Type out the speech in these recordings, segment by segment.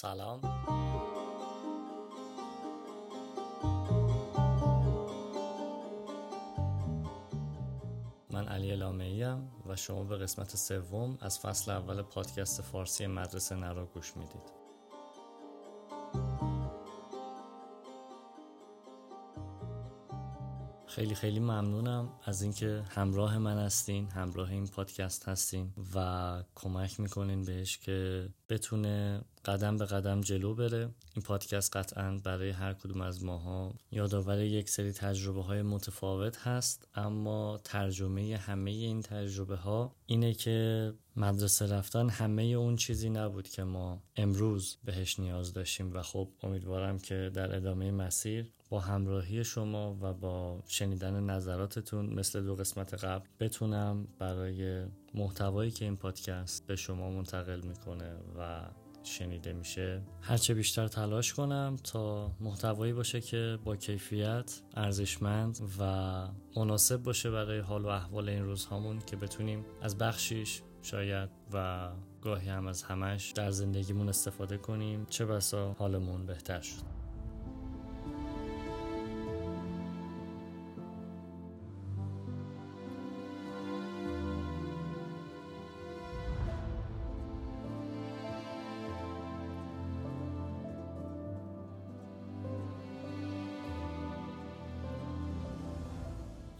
سلام. من علی لامعی و شما به قسمت سوم از فصل اول پادکست فارسی مدرسه نرا گوش می‌دید. خیلی خیلی ممنونم از اینکه همراه من هستین همراه این پادکست هستین و کمک می‌کنین بهش که بتونه قدم به قدم جلو بره. این پادکست قطعا برای هر کدوم از ماها یادآور یک سری تجربه های متفاوت هست اما ترجمه همه این تجربه ها اینه که مدرسه رفتن همه اون چیزی نبود که ما امروز بهش نیاز داشتیم و خب امیدوارم که در ادامه مسیر با همراهی شما و با شنیدن نظراتتون مثل دو قسمت قبل بتونم برای محتوایی که این پادکست به شما منتقل می‌کنه و شنیده میشه هرچه بیشتر تلاش کنم تا محتوایی باشه که با کیفیت ارزشمند و مناسب باشه برای حال و احوال این روزهامون که بتونیم از بخشیش شاید و گاهی هم از همش در زندگیمون استفاده کنیم. چه بسا حالمون بهتر شد.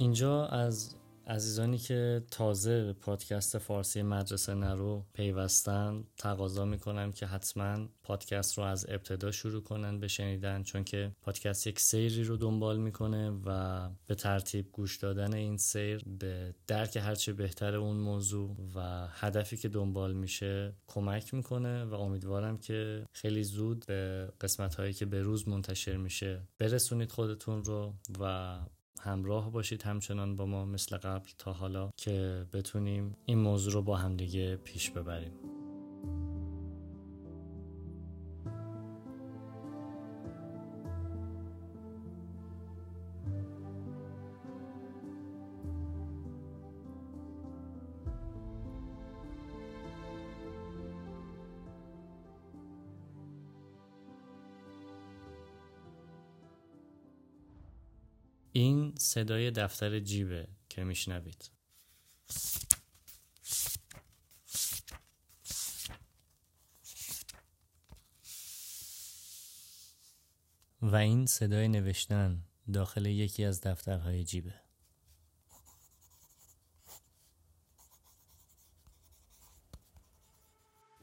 اینجا از عزیزانی که تازه پادکست فارسی مدرسه نرو پیوستن تقاضا می‌کنم که حتما پادکست رو از ابتدا شروع کنن به شنیدن چون که پادکست یک سیری رو دنبال می‌کنه و به ترتیب گوش دادن این سیر به درک هرچه بهتر اون موضوع و هدفی که دنبال میشه کمک می‌کنه و امیدوارم که خیلی زود به قسمت هایی که به روز منتشر میشه برسونید خودتون رو و همراه باشید همچنان با ما مثل قبل تا حالا که بتونیم این موضوع رو با همدیگه پیش ببریم. صدای دفتر جیبه که میشنوید. و این صدای نوشتن داخل یکی از دفترهای جیبه.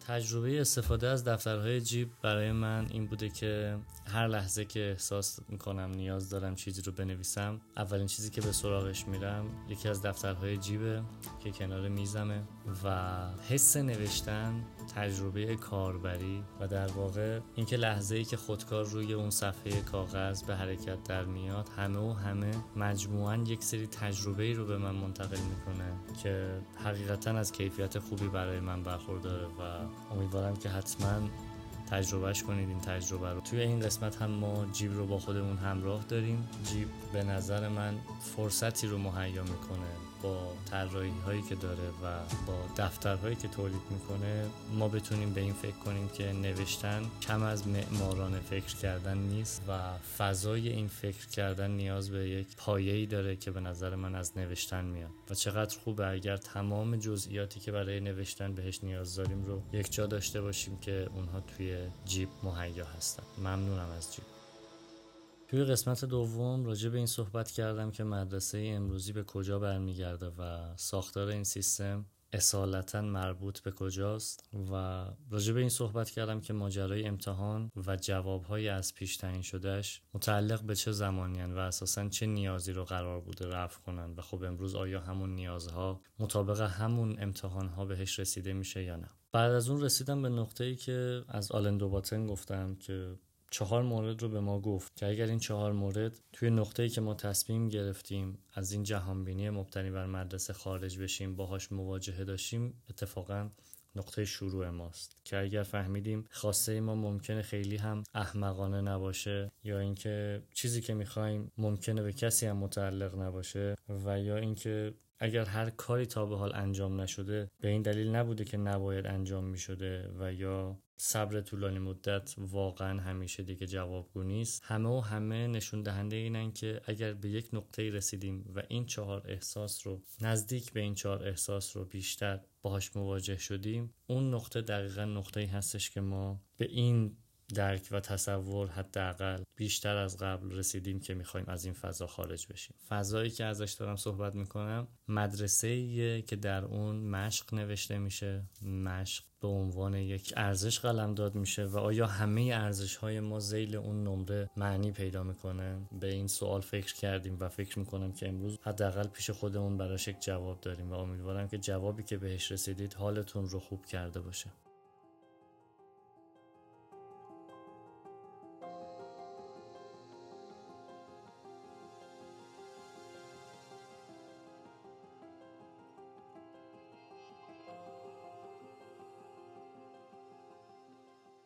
تجربه استفاده از دفترهای جیب برای من این بوده که هر لحظه که احساس می‌کنم نیاز دارم چیزی رو بنویسم اولین چیزی که به سراغش میرم یکی از دفترهای جیبه که کنار میزمه و حس نوشتن تجربه کاربری و در واقع اینکه لحظه ای که خودکار روی اون صفحه کاغذ به حرکت در میاد همه و همه مجموعا یک سری تجربه ای رو به من منتقل می‌کنه که حقیقتا از کیفیت خوبی برای من برخورداره و امیدوارم که حتما تجربهش کنید این تجربه رو. توی این قسمت هم ما جیب رو با خودمون همراه داریم. جیب به نظر من فرصتی رو مهیا می‌کنه. با طراحی هایی که داره و با دفترهایی که تولید می‌کنه ما بتونیم به این فکر کنیم که نوشتن کم از معماران فکر کردن نیست و فضای این فکر کردن نیاز به یک پایه‌ای داره که به نظر من از نوشتن میاد. و چقدر خوبه اگر تمام جزئیاتی که برای نوشتن بهش نیاز داریم رو یک جا داشته باشیم که اونها توی جیب مهیا هستن. ممنونم از جیب. توی قسمت دوم راجع به این صحبت کردم که مدرسه امروزی به کجا برمیگرده و ساختار این سیستم اصالتا مربوط به کجاست و راجع به این صحبت کردم که ماجرای امتحان و جوابهای از پیش تعیین شدهش متعلق به چه زمانی و اساسا چه نیازی رو قرار بوده رفع کنن و خب امروز آیا همون نیازها مطابق همون امتحانها بهش رسیده میشه یا نه؟ بعد از اون رسیدم به نقطه ای که از آلندو باتن گفتم که چهار مورد رو به ما گفت که اگر این چهار مورد توی نقطه‌ای که ما تصمیم گرفتیم از این جهانبینی مبتنی بر مدرسه خارج بشیم باهاش مواجهه داشتیم اتفاقا نقطه شروع ماست. که اگر فهمیدیم خواسته ما ممکنه خیلی هم احمقانه نباشه یا اینکه چیزی که می‌خوایم ممکنه به کسی هم متعلق نباشه و یا اینکه اگر هر کاری تا به حال انجام نشده به این دلیل نبوده که نباید انجام می شده و یا صبر طولانی مدت واقعا همیشه دیگه جوابگو نیست. همه و همه نشون دهنده اینن که اگر به یک نقطه رسیدیم و این چهار احساس رو نزدیک به این چهار احساس رو بیشتر باهاش مواجه شدیم اون نقطه دقیقا نقطه هستش که ما به این درک و تصور حداقل بیشتر از قبل رسیدیم که می‌خوایم از این فضا خارج بشیم. فضایی که ازش دارم صحبت می‌کنم مدرسه که در اون مشق نوشته میشه مشق به عنوان یک ارزش قلم داد میشه و آیا همه ارزش های ما زیل اون نمره معنی پیدا می‌کنه؟ به این سوال فکر کردیم و فکر می‌کنم که امروز حداقل پیش خودمون براش یک جواب داریم و امیدوارم که جوابی که بهش رسیدید حالتون رو خوب کرده باشه.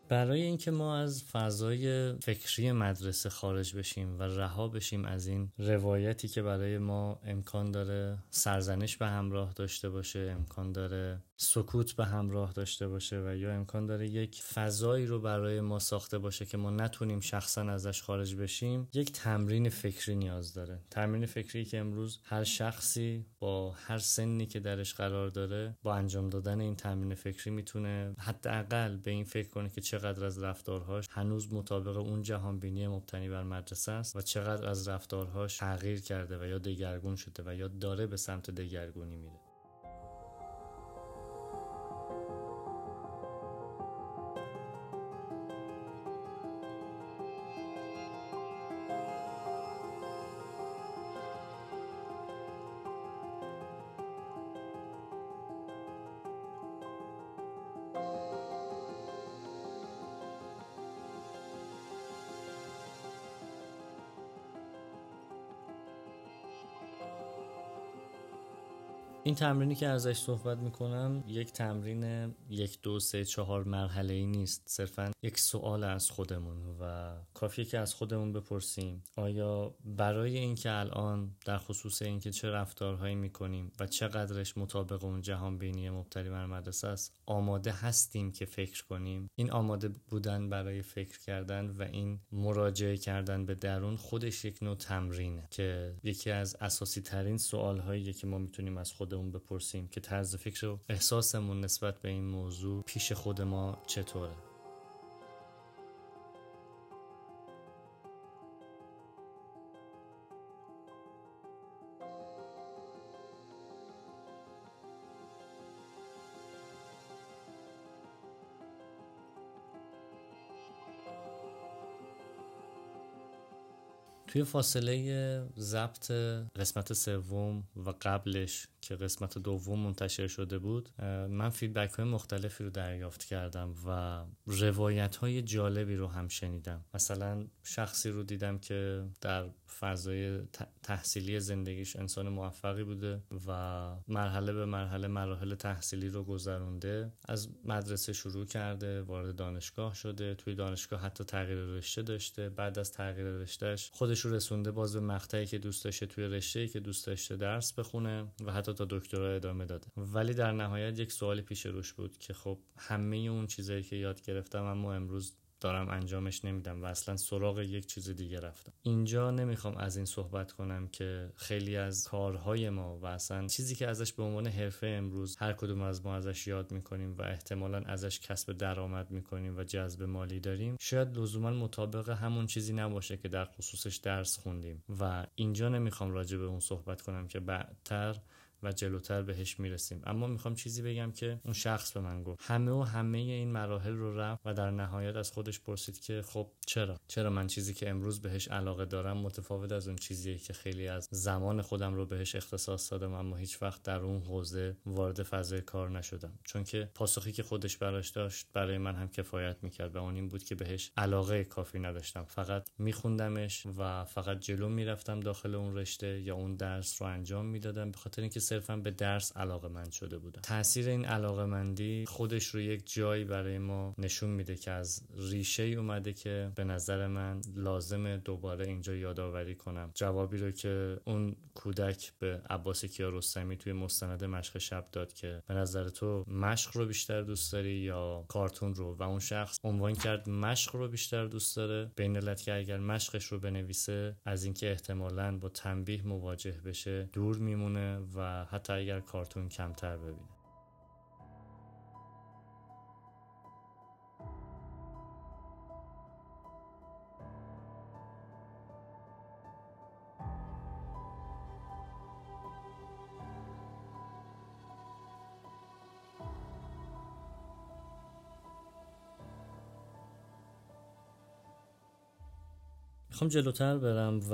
برای اینکه ما از فضای فکری مدرسه خارج بشیم و رها بشیم از این روایتی که برای ما امکان داره سرزنش به همراه داشته باشه امکان داره سکوت به همراه داشته باشه و یا امکان داره یک فضایی رو برای ما ساخته باشه که ما نتونیم شخصا ازش خارج بشیم یک تمرین فکری نیاز داره. تمرین فکری که امروز هر شخصی با هر سنی که درش قرار داره با انجام دادن این تمرین فکری می‌تونه حداقل به این فکر کنه که چقدر از رفتارهاش هنوز مطابق اون جهان بینی مبتنی بر مدرسه است و چقدر از رفتارهاش تغییر کرده و یا دگرگون شده و یا داره به سمت دگرگونی میره. این تمرینی که ازش صحبت می‌کنم یک تمرین یک دو سه چهار مرحله ای نیست. صرفا یک سوال از خودمون و کافیه که از خودمون بپرسیم. آیا برای اینکه الان در خصوص اینکه چه رفتارهایی می‌کنیم و چقدرش مطابق اون جهان بینی مبتلی بر مدرسه است آماده هستیم که فکر کنیم؟ این آماده بودن برای فکر کردن و این مراجعه کردن به درون خودش یک نوع تمرینه که یکی از اساسی ترین سوال هایی که ما می‌تونیم از خودمون خودمون بپرسیم که طرز فکر و احساسمون نسبت به این موضوع پیش خود ما چطوره. توی فاصله ضبط قسمت سوم و قبلش که قسمت دوم منتشر شده بود من فیدبک های مختلفی رو دریافت کردم و روایت های جالبی رو هم شنیدم. مثلا شخصی رو دیدم که در فضای تحصیلی زندگیش انسان موفقی بوده و مرحله به مرحله مراحل تحصیلی رو گذرونده از مدرسه شروع کرده وارد دانشگاه شده توی دانشگاه حتی تغییر رشته داشته بعد از تغییر رشتهش خودش رو رسونده باز به مقطعی که دوست داشته توی رشته که دوست داشته درس بخونه و حتی تا دکترا ادامه داده. ولی در نهایت یک سوالی پیش روش بود که خب همه اون چیزایی که یاد گرفتم اما امروز دارم انجامش نمیدم و اصلا سراغ یک چیز دیگه رفتم. اینجا نمی‌خوام از این صحبت کنم که خیلی از کارهای ما و اصلا چیزی که ازش به عنوان حرفه امروز هر کدوم از ما ازش یاد می‌کنیم و احتمالا ازش کسب درآمد می‌کنیم و جذب مالی داریم شاید لزوما مطابق همون چیزی نباشه که در خصوصش درس خوندیم. و اینجا نمی‌خوام راجع به اون صحبت کنم که بعدتر و جلوتر بهش می‌رسیم. اما می‌خوام چیزی بگم که اون شخص به من گفت. همه و همه این مراحل رو رفت و در نهایت از خودش پرسید که خب چرا؟ چرا من چیزی که امروز بهش علاقه دارم متفاوت از اون چیزیه که خیلی از زمان خودم رو بهش اختصاص دادم اما هیچ وقت در اون حوزه وارد فضای کار نشدم. چون که پاسخی که خودش براش داشت برای من هم کفایت می‌کرد و اون این بود که بهش علاقه کافی نداشتم. فقط میخوندمش و فقط جلو می‌رفتم داخل اون رشته یا اون درس رو انجام می‌دادم. به خاطر اینکه صرفا به درس علاقه من شده بودم. تاثیر این علاقه مندی خودش رو یک جایی برای ما نشون میده که از ریشه ای اومده که به نظر من لازم دوباره اینجا یادآوری کنم. جوابی رو که اون کودک به عباس کیارستمی توی مستند مشق شب داد که به نظر تو مشق رو بیشتر دوست داری یا کارتون رو؟ و اون شخص عنوان کرد مشق رو بیشتر دوست داره. به این که اگر مشقش رو بنویسه از اینکه احتمالا با تنبیه مواجه بشه دور میمونه و حتی اگر کارتون کمتر ببینه. می‌خوام جلوتر برم و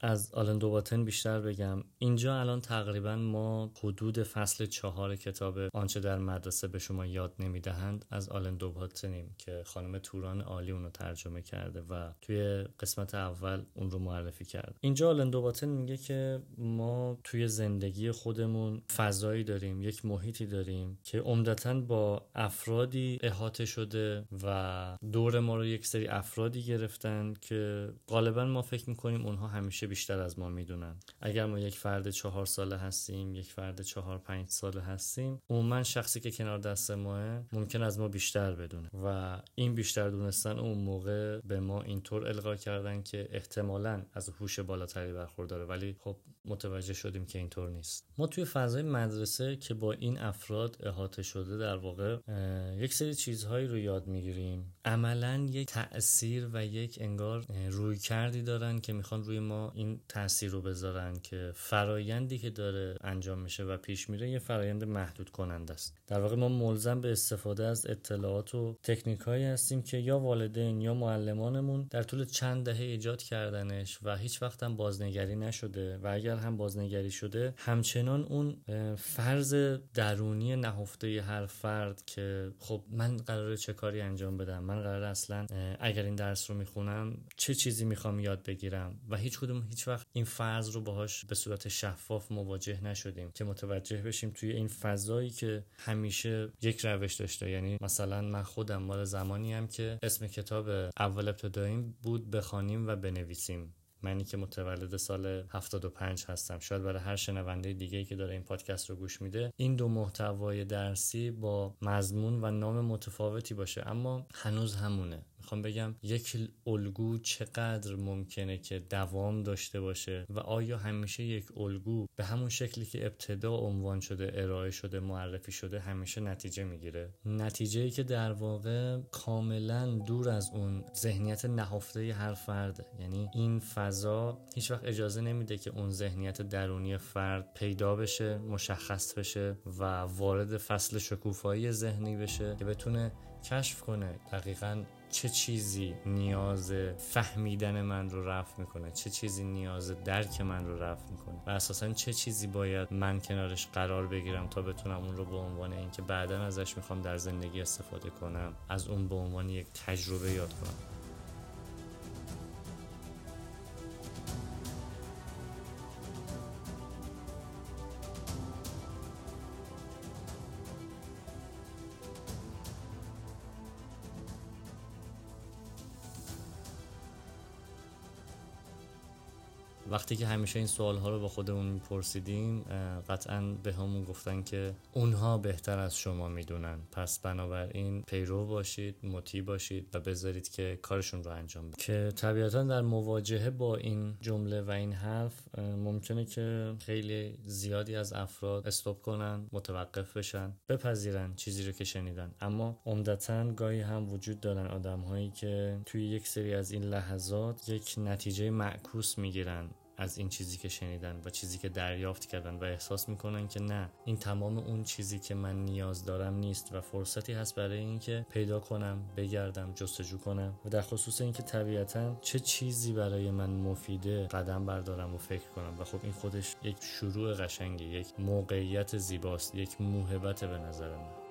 از آلن دوباتن بیشتر بگم. اینجا الان تقریبا ما حدود فصل چهار کتاب آنچه در مدرسه به شما یاد نمی‌دهند از آلن دوباتنیم که خانم توران عالی اونو ترجمه کرده و توی قسمت اول اون رو معرفی کرد. اینجا آلن دوباتن میگه که ما توی زندگی خودمون فضایی داریم یک محیطی داریم که عمدتا با افرادی احاطه شده و دور ما رو یک سری افرادی گرفتن که غالبا ما فکر می‌کنیم اونها همیشه بیشتر از ما می‌دونن. اگر ما یک فرد چهار ساله هستیم یک فرد چهار پنج ساله هستیم عموما شخصی که کنار دست ماه ممکن از ما بیشتر بدونه و این بیشتر دونستن اون موقع به ما اینطور القا کردن که احتمالا از هوش بالاتری برخورداره. ولی خب متوجه شدیم که اینطور نیست. ما توی فضای مدرسه که با این افراد احاطه شده در واقع یک سری چیزهایی رو یاد می‌گیریم. عملا یک تاثیر و یک انگار روی کردی دارن که می‌خوان روی ما این تاثیر رو بذارن که فرایندی که داره انجام میشه و پیش میره یه فرایند محدود کننده است. در واقع ما ملزم به استفاده از اطلاعات و تکنیک هایی هستیم که یا والدین یا معلمانمون در طول چند دهه ایجاد کردنش و هیچ وقت هم بازنگری نشده و اگر هم بازنگری شده همچنان اون فرض درونی نهفته هر فرد که خب من قراره چه کاری انجام بدم؟ من قراره اصلا اگر این درس رو می‌خونم چه چیزی می‌خوام یاد بگیرم و هیچ کدوم هیچ وقت این فرض رو باهاش به صورت شفاف مواجه نشدیم که متوجه بشیم توی این فضایی که همیشه یک روش داشته. یعنی مثلا من خودم مال زمانی هم که اسم کتاب اول ابتداییم بود بخوانیم و بنویسیم. منی که متولد سال 75 هستم. شاید برای هر شنونده دیگه که داره این پادکست رو گوش میده این دو محتوای درسی با مضمون و نام متفاوتی باشه اما هنوز همونه. می‌خوام بگم یک الگو چقدر ممکنه که دوام داشته باشه و آیا همیشه یک الگو به همون شکلی که ابتدا عنوان شده ارائه شده معرفی شده همیشه نتیجه می‌گیره؟ نتیجه ای که در واقع کاملا دور از اون ذهنیت نهفته هر فرد. یعنی این فضا هیچ وقت اجازه نمیده که اون ذهنیت درونی فرد پیدا بشه مشخص بشه و وارد فصل شکوفایی ذهنی بشه که بتونه کشف کنه دقیقا چه چیزی نیاز فهمیدن من رو رفت می‌کنه؟ چه چیزی نیاز درک من رو رفت می‌کنه؟ و اساسا چه چیزی باید من کنارش قرار بگیرم تا بتونم اون رو به عنوان اینکه بعدا ازش می‌خوام در زندگی استفاده کنم از اون به عنوان یک تجربه یاد کنم؟ وقتی که همیشه این سوال ها رو با خودمون میپرسیدیم قطعا به همون گفتن که اونها بهتر از شما می‌دونن. پس بنابراین پیرو باشید مطیع باشید و بذارید که کارشون رو انجام بدید. که طبیعتا در مواجهه با این جمله و این حرف ممکنه که خیلی زیادی از افراد استوب کنن متوقف بشن بپذیرن چیزی رو که شنیدن. اما عمدتا گاهی هم وجود دارن آدم هایی که توی یک سری از این لحظات یک نتیجه معکوس می‌گیرن. از این چیزی که شنیدن و چیزی که دریافت کردن و احساس می‌کنن که نه این تمام اون چیزی که من نیاز دارم نیست و فرصتی هست برای اینکه پیدا کنم بگردم جستجو کنم و در خصوص اینکه طبیعتا چه چیزی برای من مفیده قدم بردارم و فکر کنم و خب این خودش یک شروع قشنگه یک موقعیت زیباست یک موهبت به نظر من.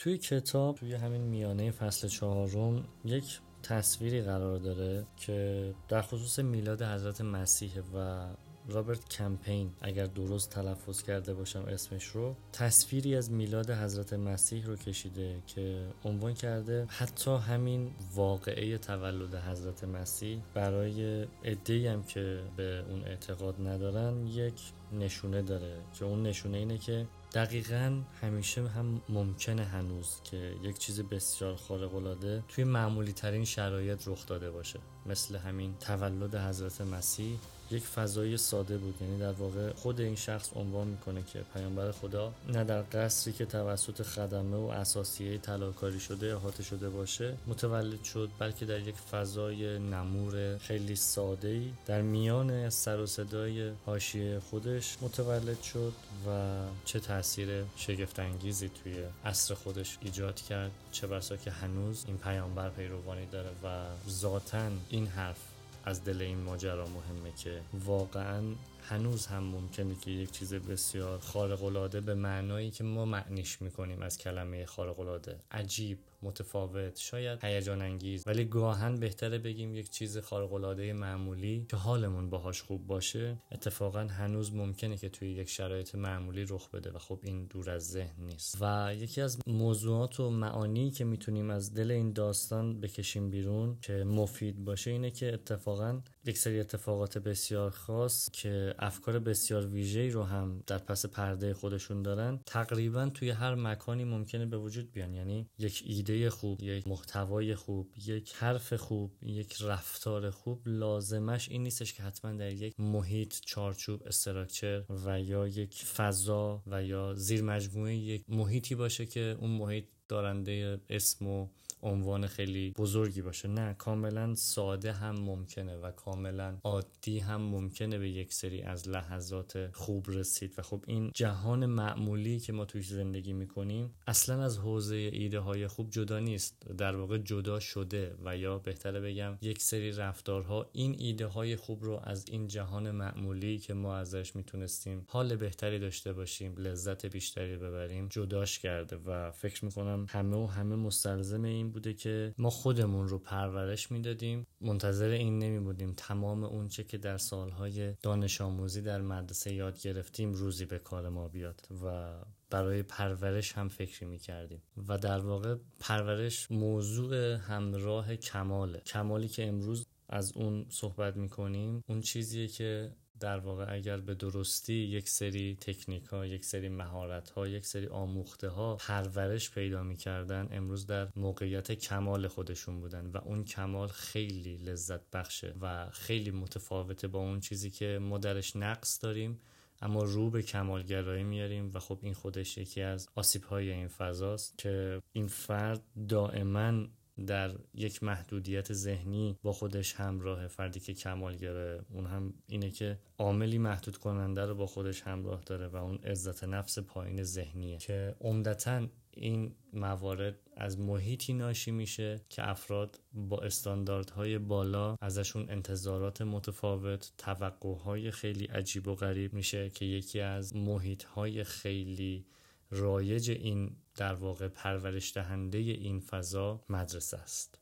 توی کتاب توی همین میانه فصل چهارم یک تصویری قرار داره که در خصوص میلاد حضرت مسیح و رابرت کمپین اگر درست تلفظ کرده باشم اسمش رو تصویری از میلاد حضرت مسیح رو کشیده که عنوان کرده حتی همین واقعه تولد حضرت مسیح برای ادهی هم که به اون اعتقاد ندارن یک نشونه داره که اون نشونه اینه که دقیقا همیشه هم ممکنه هنوز که یک چیز بسیار خارق العاده توی معمولی ترین شرایط رخ داده باشه. مثل همین تولد حضرت مسیح یک فضای ساده بود. یعنی در واقع خود این شخص عنوان می‌کنه که پیامبر خدا نه در قصری که توسط خدمه و اساسیه طلاکاری شده احاطه شده باشه متولد شد بلکه در یک فضای نمور خیلی ساده ای در میان سر و صدای حاشیه خودش متولد شد و چه تاثیر شگفت انگیزی توی عصر خودش ایجاد کرد. چه بسا که هنوز این پیامبر پیروانی داره و ذاتا این حرف از دل این ماجرا مهمه که واقعا هنوز هم ممکنه که یک چیز بسیار خارق العاده به معنایی که ما معنیش می‌کنیم از کلمه خارق العاده عجیب متفاوت شاید هیجان انگیز ولی گاهن بهتره بگیم یک چیز خارق العاده معمولی که حالمون باهاش خوب باشه. اتفاقا هنوز ممکنه که توی یک شرایط معمولی رخ بده و خب این دور از ذهن نیست. و یکی از موضوعات و معانی که می‌تونیم از دل این داستان بکشیم بیرون که مفید باشه اینه که اتفاقا یک سری اتفاقات بسیار خاص که افکار بسیار ویژه‌ای رو هم در پس پرده خودشون دارن. تقریبا توی هر مکانی ممکنه به وجود بیان. یعنی یک ایده خوب یک محتوای خوب یک حرف خوب یک رفتار خوب. لازمش این نیستش که حتما در یک محیط چارچوب استراکچر و یا یک فضا و یا زیر مجموعه یک محیطی باشه که اون محیط دارنده اسم و عنوان خیلی بزرگی باشه. نه کاملا ساده هم ممکنه و کاملا عادی هم ممکنه به یک سری از لحظات خوب رسید. و خب این جهان معمولی که ما توش زندگی می‌کنیم اصلا از حوزه ایده های خوب جدا نیست. در واقع جدا شده و یا بهتره بگم یک سری رفتارها این ایده های خوب رو از این جهان معمولی که ما ازش می‌تونستیم حال بهتری داشته باشیم لذت بیشتری ببریم جداش کرده. و فکر می‌کنم همه و همه مستلزم این بوده که ما خودمون رو پرورش می‌دادیم. منتظر این نمی بودیم. تمام اونچه که در سالهای دانش آموزی در مدرسه یاد گرفتیم روزی به کار ما بیاد و برای پرورش هم فکری می کردیم و در واقع پرورش موضوع همراه کماله. کمالی که امروز از اون صحبت می کنیم اون چیزیه که در واقع اگر به درستی یک سری تکنیک ها یک سری مهارت ها یک سری آموخته ها پرورش پیدا می‌کردن امروز در موقعیت کمال خودشون بودن و اون کمال خیلی لذت بخشه و خیلی متفاوته با اون چیزی که ما درش نقص داریم اما رو به کمالگرایی میاریم و خب این خودش یکی از آسیب های این فضاست که این فرد دائما در یک محدودیت ذهنی با خودش همراه فردی که کمالگره اون هم اینه که عاملی محدود کننده رو با خودش همراه داره و اون عزت نفس پایین ذهنیه که عمدتا این موارد از محیطی ناشی میشه که افراد با استانداردهای بالا ازشون انتظارات متفاوت توقعهای خیلی عجیب و غریب میشه که یکی از محیطهای خیلی رایج این در واقع پرورش دهنده این فضا مدرسه است.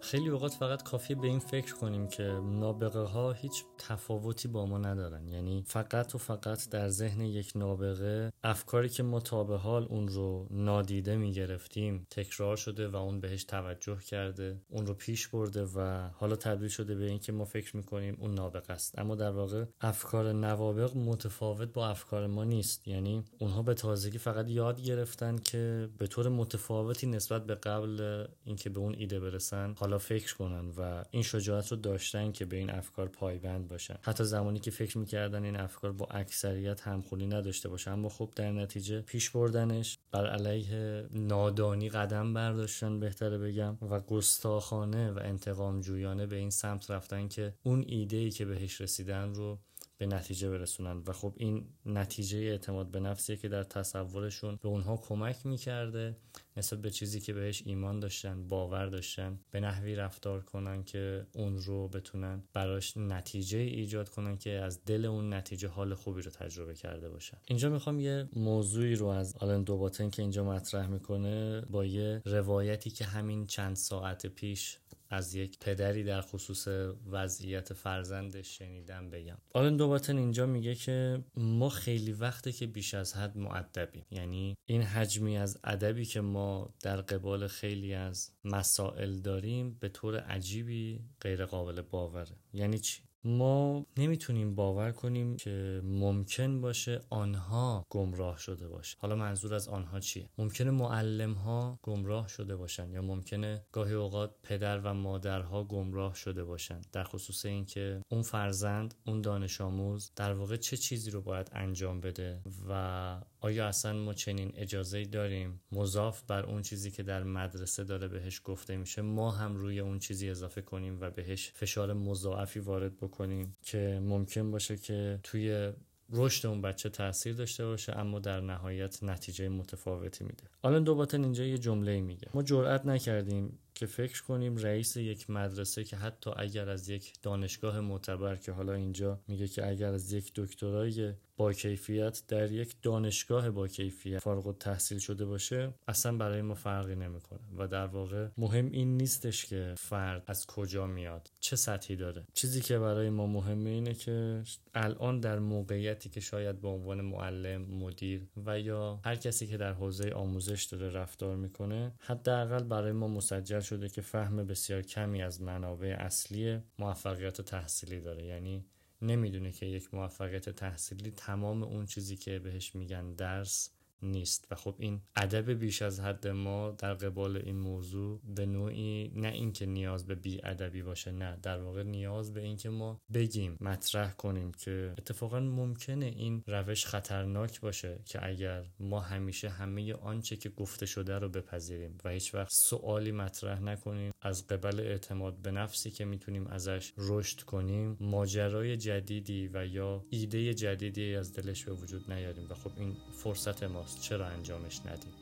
خیلی اوقات فقط کافیه به این فکر کنیم که نابغه ها هیچ تفاوتی با ما ندارن. یعنی فقط و فقط در ذهن یک نابغه افکاری که ما تا به حال اون رو نادیده می گرفتیم تکرار شده و اون بهش توجه کرده اون رو پیش برده و حالا تبدیل شده به اینکه ما فکر می‌کنیم اون نابغه است. اما در واقع افکار نوابق متفاوت با افکار ما نیست. یعنی اونها به تازگی فقط یاد گرفتن که به طور متفاوتی نسبت به قبل اینکه به اون ایده برسن حالا فکر کنن و این شجاعت رو داشتن که به این افکار پایبند باشن. حتی زمانی که فکر می‌کردن این افکار با اکثریت همخونی نداشته باشن اما خب خب در نتیجه پیش بردنش. بر علیه نادانی قدم برداشتن بهتره بگم و گستاخانه و انتقام جویانه به این سمت رفتن که اون ایده ای که بهش رسیدن رو به نتیجه برسونن. و خب این نتیجه اعتماد به نفسیه که در تصورشون به اونها کمک می‌کرده نسبت به چیزی که بهش ایمان داشتن باور داشتن به نحوی رفتار کنن که اون رو بتونن براش نتیجه ایجاد کنن که از دل اون نتیجه حال خوبی رو تجربه کرده باشن. اینجا می‌خوام یه موضوعی رو از آلن دوباتن که اینجا مطرح می‌کنه با یه روایتی که همین چند ساعت پیش از یک پدری در خصوص وضعیت فرزندش شنیدم بگم. آلن دوباتن اینجا میگه که ما خیلی وقته که بیش از حد معدبیم یعنی این حجمی از ادبی که ما در قبال خیلی از مسائل داریم به طور عجیبی غیر قابل باوره. یعنی چی؟ ما نمی‌تونیم باور کنیم که ممکن باشه آنها گمراه شده باشه. حالا منظور از آنها چیه؟ ممکنه معلم ها گمراه شده باشن یا ممکنه گاهی اوقات پدر و مادرها گمراه شده باشن در خصوص اینکه اون فرزند اون دانش آموز در واقع چه چیزی رو باید انجام بده و آیا اصلا ما چنین اجازه داریم؟ مضاف بر اون چیزی که در مدرسه داره بهش گفته میشه ما هم روی اون چیزی اضافه کنیم و بهش فشار مضاعفی وارد بکنیم که ممکن باشه که توی رشد اون بچه تاثیر داشته باشه اما در نهایت نتیجه متفاوتی میده. آلن دوباتن اینجا یه جمله میگه. ما جرئت نکردیم که فکر کنیم رئیس یک مدرسه که حتی اگر از یک دانشگاه معتبر که حالا اینجا میگه که اگر از یک دکترای با کیفیت در یک دانشگاه با کیفیت فارغ تحصیل شده باشه اصلا برای ما فرقی نمی‌کنه. و در واقع مهم این نیستش که فرد از کجا میاد چه سطحی داره. چیزی که برای ما مهمه اینه که الان در موقعیتی که شاید به عنوان معلم مدیر و یا هر کسی که در حوزه آموزش داره رفتار می‌کنه حداقل برای ما مسجل شده که فهم بسیار کمی از منابع اصلی موفقیت تحصیلی داره. یعنی نمی‌دونه که یک موفقیت تحصیلی تمام اون چیزی که بهش میگن درس نیست و خب این ادب بیش از حد ما در قبال این موضوع به نوعی نه اینکه نیاز به بی ادبی باشه نه. در واقع نیاز به اینکه ما بگیم مطرح کنیم که اتفاقا ممکنه این روش خطرناک باشه که اگر ما همیشه همه آنچه که گفته شده رو بپذیریم و هیچ وقت سوالی مطرح نکنیم از قبل اعتماد به نفسی که می‌تونیم ازش رشد کنیم ماجرای جدیدی و یا ایده جدیدی از دلش به وجود نیاریم و خب این فرصت چرا انجامش ندیم؟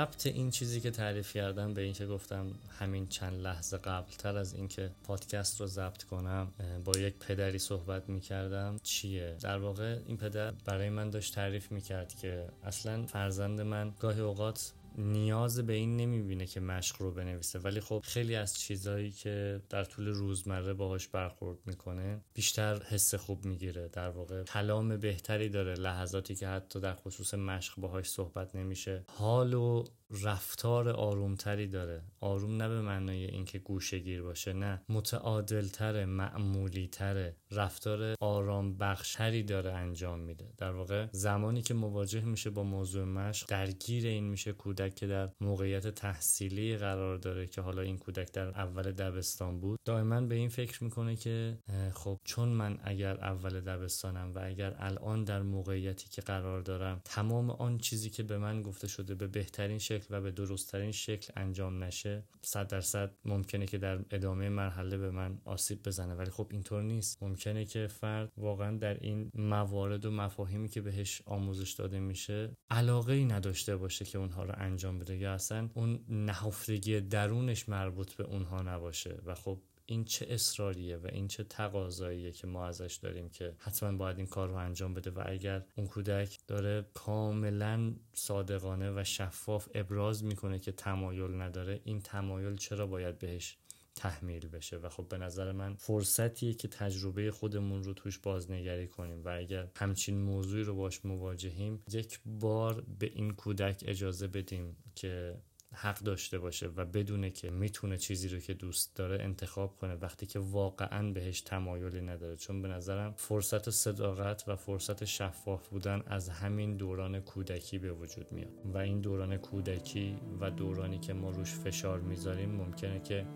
ربط این چیزی که تعریف کردم به اینکه گفتم همین چند لحظه قبل تر از اینکه پادکست رو ضبط کنم با یک پدری صحبت می کردم چیه؟ در واقع این پدر برای من داشت تعریف می کرد که اصلا فرزند من گاهی اوقات نیاز به این نمی‌بینه که مشق رو بنویسه. ولی خب خیلی از چیزهایی که در طول روزمره باهاش برخورد می‌کنه بیشتر حس خوب می‌گیره. در واقع کلام بهتری داره. لحظاتی که حتی در خصوص مشق باهاش صحبت نمیشه. حال و رفتار آرومتری داره. آروم نه به معنای اینکه گوشه گیر باشه نه. متعادلتره معمولی تره رفتار آرام بخشتری داره انجام میده. در واقع زمانی که مواجه میشه با موضوع مشق درگیر این میشه کودک که در موقعیت تحصیلی قرار داره که حالا این کودک در اول دبستان بود. دائما به این فکر می‌کنه که خب چون من اگر اول دبستانم و اگر الان در موقعیتی که قرار دارم تمام آن چیزی که به من گفته شده به بهترین شکل و به درستترین شکل انجام نشه صد درصد ممکنه که در ادامه مرحله به من آسیب بزنه. ولی خب اینطور نیست. ممکنه که فرد واقعا در این موارد و مفاهیمی که بهش آموزش داده میشه علاقه ای نداشته باشه که اونها رو انجام بده. یا اصلا اون نهفتگی درونش مربوط به اونها نباشه. و خب این چه اصراریه و این چه تقاضاییه که ما ازش داریم که حتما باید این کار رو انجام بده و اگر اون کودک داره کاملا صادقانه و شفاف ابراز می‌کنه که تمایل نداره این تمایل چرا باید بهش تحمیل بشه؟ و خب به نظر من فرصتیه که تجربه خودمون رو توش بازنگری کنیم و اگر همچین موضوعی رو باش مواجهیم یک بار به این کودک اجازه بدیم که حق داشته باشه و بدونه که می‌تونه چیزی رو که دوست داره انتخاب کنه وقتی که واقعا بهش تمایلی نداره. چون به نظرم فرصت صداقت و فرصت شفاف بودن از همین دوران کودکی به وجود میاد. و این دوران کودکی و دورانی که ما روش فشار می‌ذاریم ممکنه که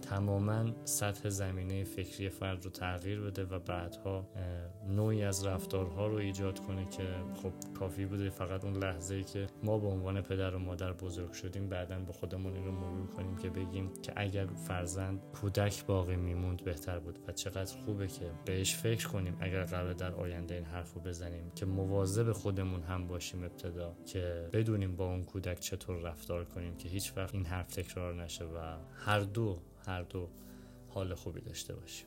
تماما سطح زمینه فکری فرد رو تغییر بده و بعدها نوعی از رفتارها رو ایجاد کنه که خب کافی بوده. فقط اون لحظه ای که ما به عنوان پدر و مادر بزرگ شدیم بعدا به خودمون این رو مرور کنیم که بگیم که اگر فرزند کودک باقی میموند بهتر بود. و چقدر خوبه که بهش فکر کنیم. اگر قرار در آینده این حرف رو بزنیم که مواظب خودمون هم باشیم ابتدا که بدونیم با اون کودک چطور رفتار کنیم که هیچ وقت این حرف تکرار نشه و هر دو هر دو حال خوبی داشته باشیم.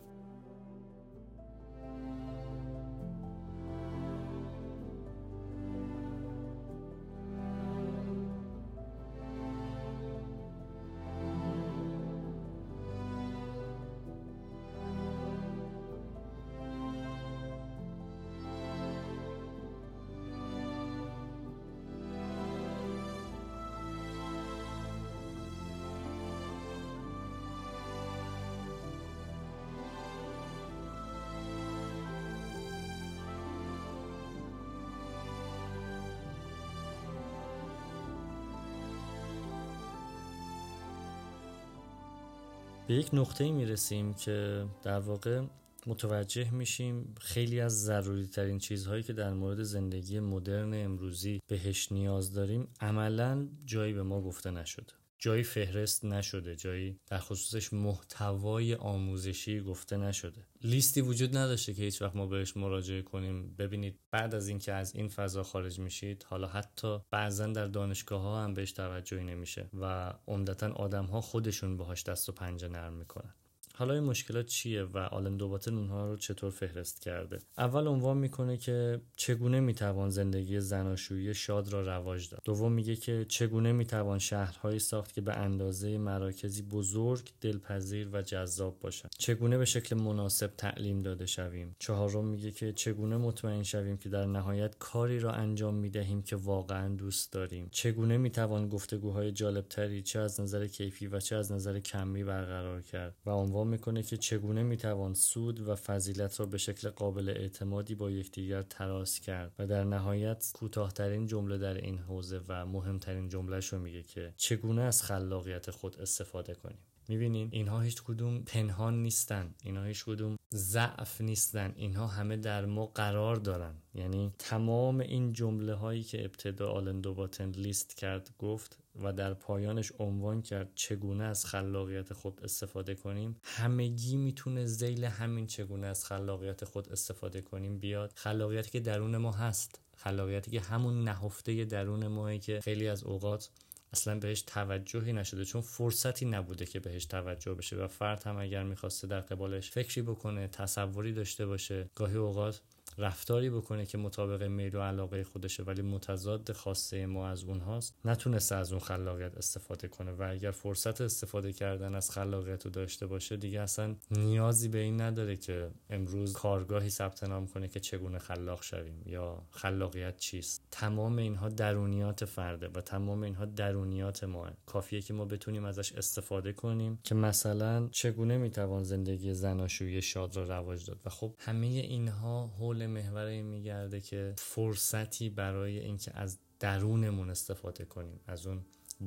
به یک نقطه می رسیم که در واقع متوجه میشیم خیلی از ضروری ترین چیزهایی که در مورد زندگی مدرن امروزی بهش نیاز داریم عملا جایی به ما گفته نشده. جایی فهرست نشده جایی در خصوصش محتوای آموزشی گفته نشده. لیستی وجود نداشته که هیچ وقت ما بهش مراجعه کنیم. ببینید بعد از اینکه از این فضا خارج میشید حالا حتی بعضا در دانشگاه ها هم بهش توجهی نمیشه و عمدتا آدم ها خودشون باهاش دست و پنجه نرم می‌کنن. حالا این مشکلات چیه و آلن دوباتن اونها رو چطور فهرست کرده؟ اول عنوان می‌کنه که چگونه می‌توان زندگی زناشویی شاد را رواج داد؟ دوم میگه که چگونه می‌توان شهرهایی ساخت که به اندازه مراکزی بزرگ دلپذیر و جذاب باشند؟ چگونه به شکل مناسب تعلیم داده شویم؟ چهارم میگه که چگونه مطمئن شویم که در نهایت کاری را انجام می‌دهیم که واقعا دوست داریم؟ چگونه می‌توان گفتگوهای جالبتری چه از نظر کیفی و چه از نظر کمی برقرار کرد؟ و عنوان می‌کنه که چگونه می‌توان سود و فضیلت را به شکل قابل اعتمادی با یکدیگر تراس کرد؟ و در نهایت کوتاهترین جمله در این حوزه و مهمترین جملهش رو میگه که چگونه از خلاقیت خود استفاده کنیم؟ می‌بینین اینها هیچ کدوم پنهان نیستن اینها هیچ کدوم ضعف نیستن اینها همه در ما قرار دارن. یعنی تمام این جمله هایی که ابتدا آلن دوباتن لیست کرد گفت و در پایانش عنوان کرد چگونه از خلاقیت خود استفاده کنیم. همگی می‌تونه زیل همین چگونه از خلاقیت خود استفاده کنیم. بیاد خلاقیتی که درون ما هست خلاقیتی که همون نهفته درون ماهی که خیلی از اوقات اصلا بهش توجهی نشده چون فرصتی نبوده که بهش توجه بشه و فرد هم اگر می‌خواسته در قبالش فکری بکنه تصوری داشته باشه گاهی اوقات رفتاری بکنه که مطابق میل و علاقه خودشه ولی متضاد خواسته ما از اونهاست نتونسته از اون خلاقیت استفاده کنه. و اگر فرصت استفاده کردن از خلاقیت رو داشته باشه دیگه اصلا نیازی به این نداره که امروز کارگاهی ثبت نام کنه که چگونه خلاق شویم یا خلاقیت چیست. تمام اینها درونیات فرده و تمام اینها درونیات ماه. کافیه که ما بتونیم ازش استفاده کنیم که مثلا چگونه می‌توان زندگی زناشویی شاد را رواج داد. و خب همه اینها حول محور این میگرده که فرصتی برای اینکه از درونمون استفاده کنیم از اون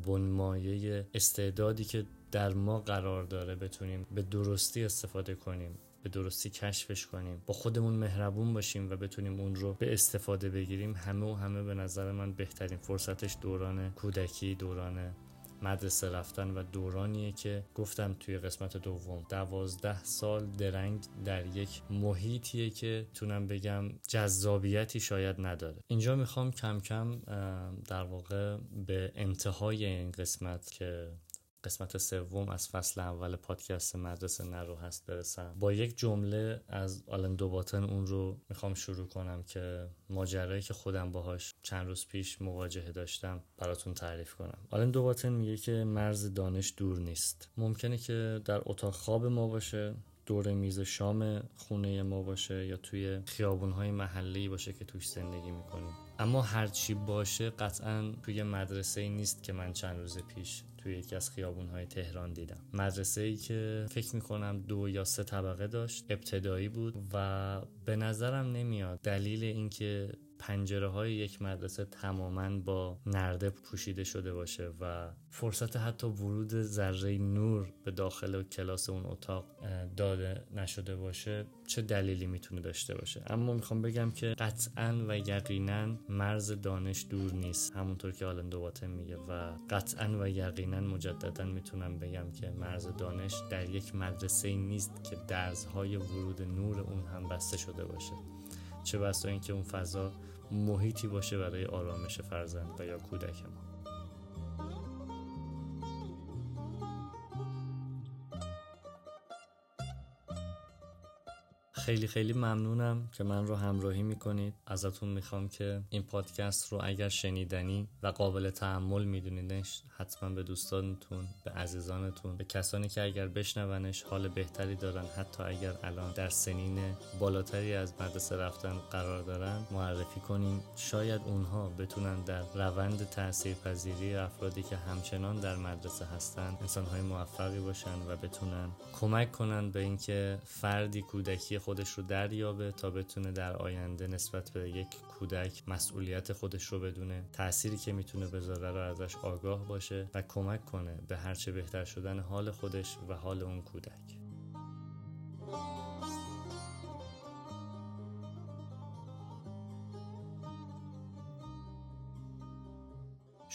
بنمایه استعدادی که در ما قرار داره بتونیم به درستی استفاده کنیم به درستی کشفش کنیم با خودمون مهربون باشیم و بتونیم اون رو به استفاده بگیریم همه و همه به نظر من بهترین فرصتش دوران کودکی دوران مدرسه رفتن و دورانیه که گفتم توی قسمت دوم دوازده سال درنگ در یک محیطیه که تونم بگم جذابیتی شاید نداره. اینجا می‌خوام کم کم در واقع به انتهای این قسمت که قسمت سوم از فصل اول پادکست مدرسه نرو هست برسم. با یک جمله از آلن دوباتن اون رو می‌خوام شروع کنم که ماجرایی که خودم باهاش چند روز پیش مواجهه داشتم براتون تعریف کنم. آلن دوباتن میگه که مرز دانش دور نیست. ممکنه که در اتاق خواب ما باشه دور میز شام خونه ما باشه یا توی خیابونهای محلی باشه که توش زندگی می‌کنیم. اما هرچی باشه قطعا توی مدرسه ای نیست که من چند روز پیش توی یکی از خیابونهای تهران دیدم. مدرسه ای که فکر می‌کنم دو یا سه طبقه داشت ابتدایی بود و به نظرم نمیاد. دلیل اینکه پنجره های یک مدرسه تماما با نرده پوشیده شده باشه و فرصت حتی ورود ذره نور به داخل کلاس اون اتاق داده نشده باشه چه دلیلی می‌تونه داشته باشه؟ اما می‌خوام بگم که قطعا و یقینا مرز دانش دور نیست. همونطور که آلن دوباتن میگه و قطعا و یقینا مجددا می‌تونم بگم که مرز دانش در یک مدرسه نیست که درزهای ورود نور اون هم بسته شده باشه. چه بسا اینکه اون فضا محیطی باشه برای آرامش فرزند و یا کودک ما. خیلی خیلی ممنونم که من رو همراهی می‌کنید. ازتون می‌خوام که این پادکست رو اگر شنیدنی و قابل تحمل میدونیدش حتما به دوستانتون به عزیزانتون به کسانی که اگر بشنونش حال بهتری دارن حتی اگر الان در سنین بالاتری از مدرسه رفتن قرار دارن معرفی کنیم. شاید اونها بتونن در روند تاثیرپذیری افرادی که همچنان در مدرسه هستن انسانهای موفقی باشن و بتونن کمک کنن به اینکه فردی کودکی خود خودش رو دریابه تا بتونه در آینده نسبت به یک کودک مسئولیت خودش رو بدونه. تأثیری که می‌تونه بذاره رو ازش آگاه باشه و کمک کنه به هرچه بهتر شدن حال خودش و حال اون کودک.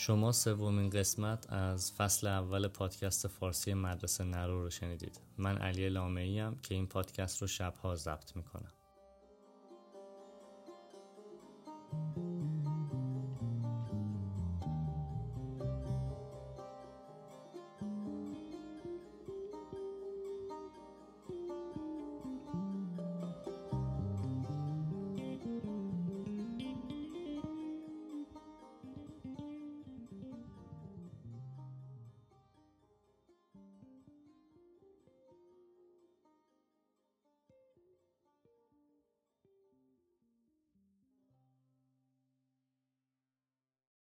شما سومین قسمت از فصل اول پادکست فارسی مدرسه نرو رو شنیدید. من علی لامعی که این پادکست رو شبها ضبط می‌کنم.